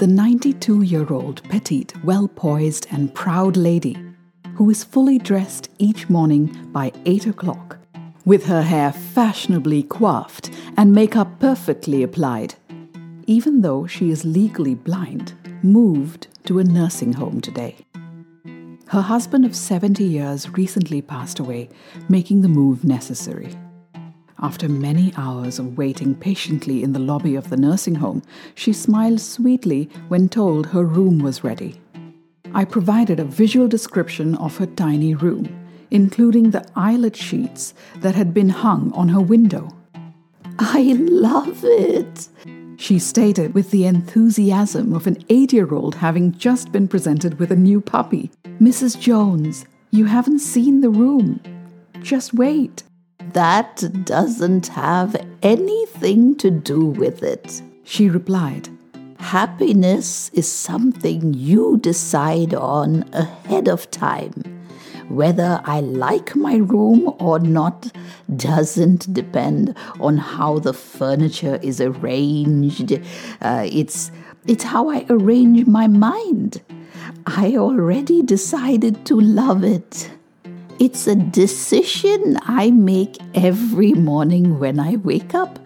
the 92 year old, petite, well poised, and proud lady who is fully dressed each morning by 8 o'clock, with her hair fashionably coiffed and makeup perfectly applied, even though she is legally blind, moved to a nursing home today. Her husband of 70 years recently passed away, making the move necessary. After many hours of waiting patiently in the lobby of the nursing home, she smiled sweetly when told her room was ready. I provided a visual description of her tiny room, including the eyelet sheets that had been hung on her window. I love it, she stated with the enthusiasm of an eight year old having just been presented with a new puppy. Mrs. Jones, you haven't seen the room. Just wait. That doesn't have anything to do with it, she replied. Happiness is something you decide on ahead of time. Whether I like my room or not doesn't depend on how the furniture is arranged. Uh, it's, it's how I arrange my mind. I already decided to love it. It's a decision I make every morning when I wake up.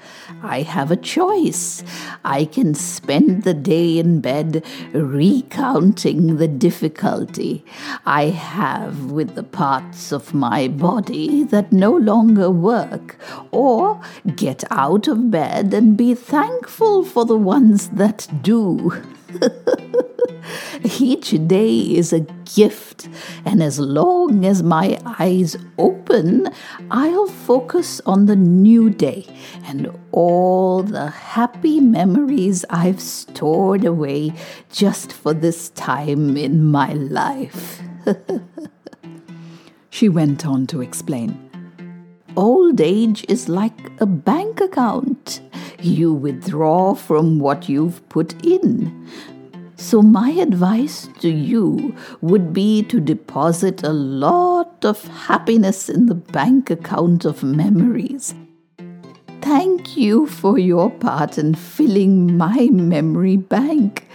I have a choice. I can spend the day in bed recounting the difficulty I have with the parts of my body that no longer work, or get out of bed and be thankful for the ones that do. Each day is a gift, and as long as my eyes open, I'll focus on the new day and all the happy memories I've stored away just for this time in my life. she went on to explain. Old age is like a bank account. You withdraw from what you've put in. So, my advice to you would be to deposit a lot of happiness in the bank account of memories. Thank you for your part in filling my memory bank.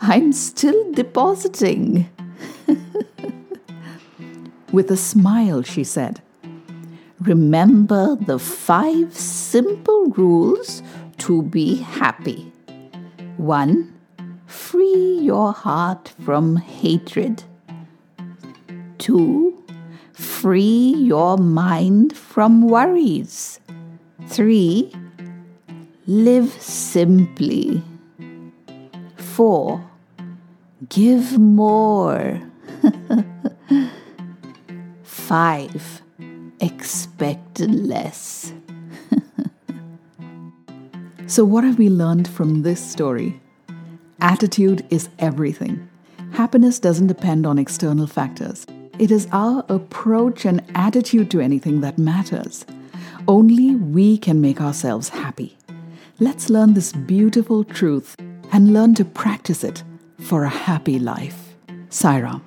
I'm still depositing. With a smile, she said, Remember the five simple rules to be happy. One, free your heart from hatred. Two, free your mind from worries. Three, live simply. Four, give more. Five, expect less. so, what have we learned from this story? Attitude is everything. Happiness doesn't depend on external factors. It is our approach and attitude to anything that matters. Only we can make ourselves happy. Let's learn this beautiful truth and learn to practice it for a happy life. Sairam.